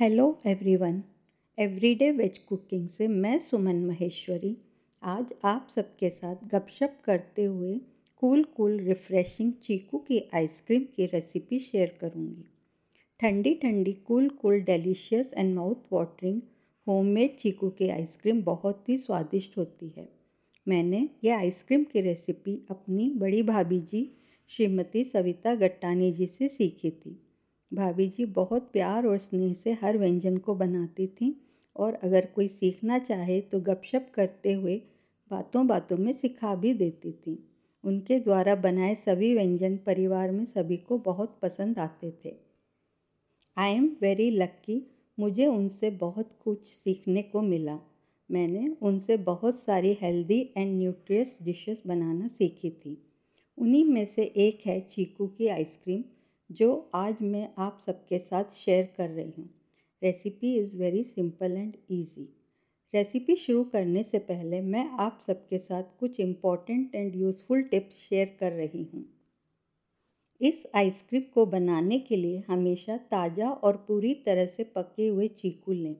Hello everyone everyday veg cooking से मैं सुमन महेश्वरी। आज आप सबके साथ गपशप करते हुए कूल कूल रिफ़्रेशिंग चीकू की आइसक्रीम की रेसिपी शेयर करूँगी। ठंडी ठंडी cool cool delicious and mouth watering homemade chikoo की आइसक्रीम बहुत ही स्वादिष्ट होती है। मैंने यह आइसक्रीम की रेसिपी अपनी बड़ी भाभी जी, श्रीमती सविता गट्टानी जी से सीखी थी। भाभी जी बहुत प्यार और स्नेह से हर व्यंजन को बनाती थीं और अगर कोई सीखना चाहे तो गपशप करते हुए बातों बातों में सिखा भी देती थी। उनके द्वारा बनाए सभी व्यंजन परिवार में सभी को बहुत पसंद आते थे। आई एम वेरी लक्की मुझे उनसे बहुत कुछ सीखने को मिला। मैंने उनसे बहुत सारी हेल्दी एंड न्यूट्रियस डिशेस बनाना सीखी थी। उन्हीं में से एक है चीकू की आइसक्रीम जो आज मैं आप सबके साथ शेयर कर रही हूँ। Recipe is very simple and easy recipe शुरू करने से पहले मैं आप सबके साथ कुछ important and useful tips share कर रही हूँ। इस आइसक्रीम को बनाने के लिए हमेशा ताज़ा और पूरी तरह से पके हुए चीकू लें।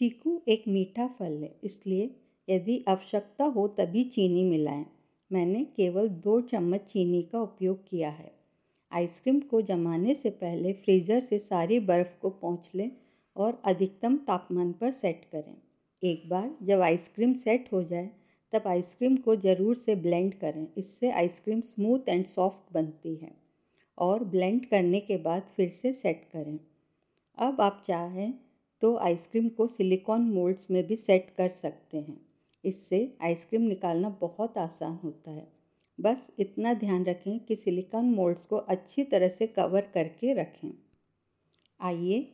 चीकू एक मीठा फल है, इसलिए यदि आवश्यकता हो तभी चीनी मिलाएँ। मैंने केवल दो चम्मच चीनी का उपयोग किया है। आइसक्रीम को जमाने से पहले फ्रीज़र से सारी बर्फ़ को पोंछ लें और अधिकतम तापमान पर सेट करें। एक बार जब आइसक्रीम सेट हो जाए, तब आइसक्रीम को ज़रूर से ब्लेंड करें। इससे आइसक्रीम स्मूथ एंड सॉफ्ट बनती है और ब्लेंड करने के बाद फिर से सेट करें। अब आप चाहें तो आइसक्रीम को सिलिकॉन मोल्ड्स में भी सेट कर सकते हैं। इससे आइसक्रीम निकालना बहुत आसान होता है। बस इतना ध्यान रखें कि सिलिकॉन मोल्ड्स को अच्छी तरह से कवर करके रखें। आइए,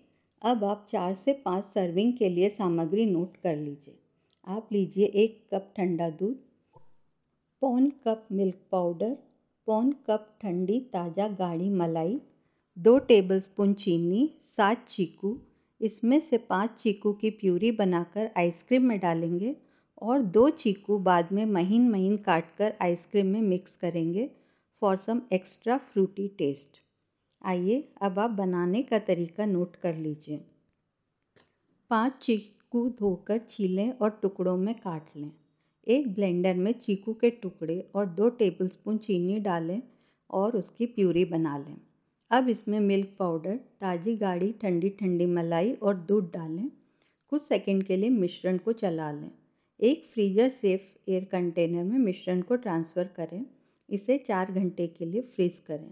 अब आप चार से पाँच सर्विंग के लिए सामग्री नोट कर लीजिए। आप लीजिए एक कप ठंडा दूध, पौन कप मिल्क पाउडर, पौन कप ठंडी ताज़ा गाढ़ी मलाई, दो टेबलस्पून चीनी, सात चीकू, इसमें से पाँच चीकू की प्यूरी बनाकर आइसक्रीम में डालेंगे और दो चीकू बाद में महीन महीन काट कर आइसक्रीम में मिक्स करेंगे for some extra fruity taste आइए, अब आप बनाने का तरीका नोट कर लीजिए। पाँच चीकू धोकर छीलें और टुकड़ों में काट लें। एक ब्लेंडर में चीकू के टुकड़े और दो टेबलस्पून चीनी डालें और उसकी प्यूरी बना लें। अब इसमें मिल्क पाउडर ताज़ी गाढ़ी ठंडी ठंडी मलाई और दूध डालें। कुछ सेकंड के लिए मिश्रण को चला लें। एक फ्रीजर सेफ़ एयर कंटेनर में मिश्रण को ट्रांसफ़र करें। इसे चार घंटे के लिए फ्रीज़ करें।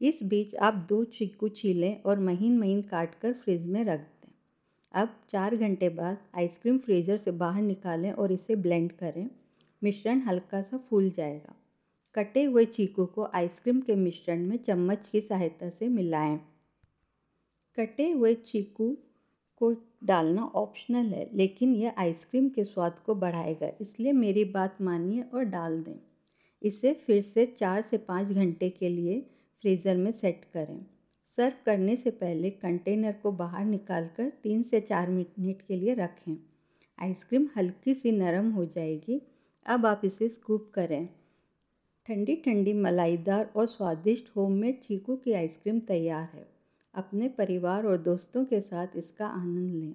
इस बीच आप दो चीकू छीलें और महीन महीन काट कर फ्रिज में रख दें। अब चार घंटे बाद आइसक्रीम फ्रीज़र से बाहर निकालें और इसे ब्लेंड करें। मिश्रण हल्का सा फूल जाएगा। कटे हुए चीकू को आइसक्रीम के मिश्रण में चम्मच की सहायता से मिलाएँ। कटे हुए चीकू को डालना ऑप्शनल है, लेकिन यह आइसक्रीम के स्वाद को बढ़ाएगा। इसलिए मेरी बात मानिए और डाल दें। इसे फिर से चार से पाँच घंटे के लिए फ्रीज़र में सेट करें। सर्व करने से पहले कंटेनर को बाहर निकालकर तीन से चार मिनट के लिए रखें। आइसक्रीम हल्की सी नरम हो जाएगी। अब आप इसे स्कूप करें। ठंडी ठंडी मलाईदार और स्वादिष्ट होममेड चीकू की आइसक्रीम तैयार है। अपने परिवार और दोस्तों के साथ इसका आनंद लें।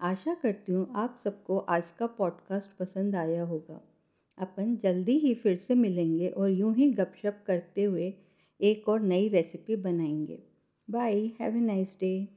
आशा करती हूँ आप सबको आज का पॉडकास्ट पसंद आया होगा। अपन जल्दी ही फिर से मिलेंगे और यूँ ही गपशप करते हुए एक और नई रेसिपी बनाएँगे। Bye have a nice day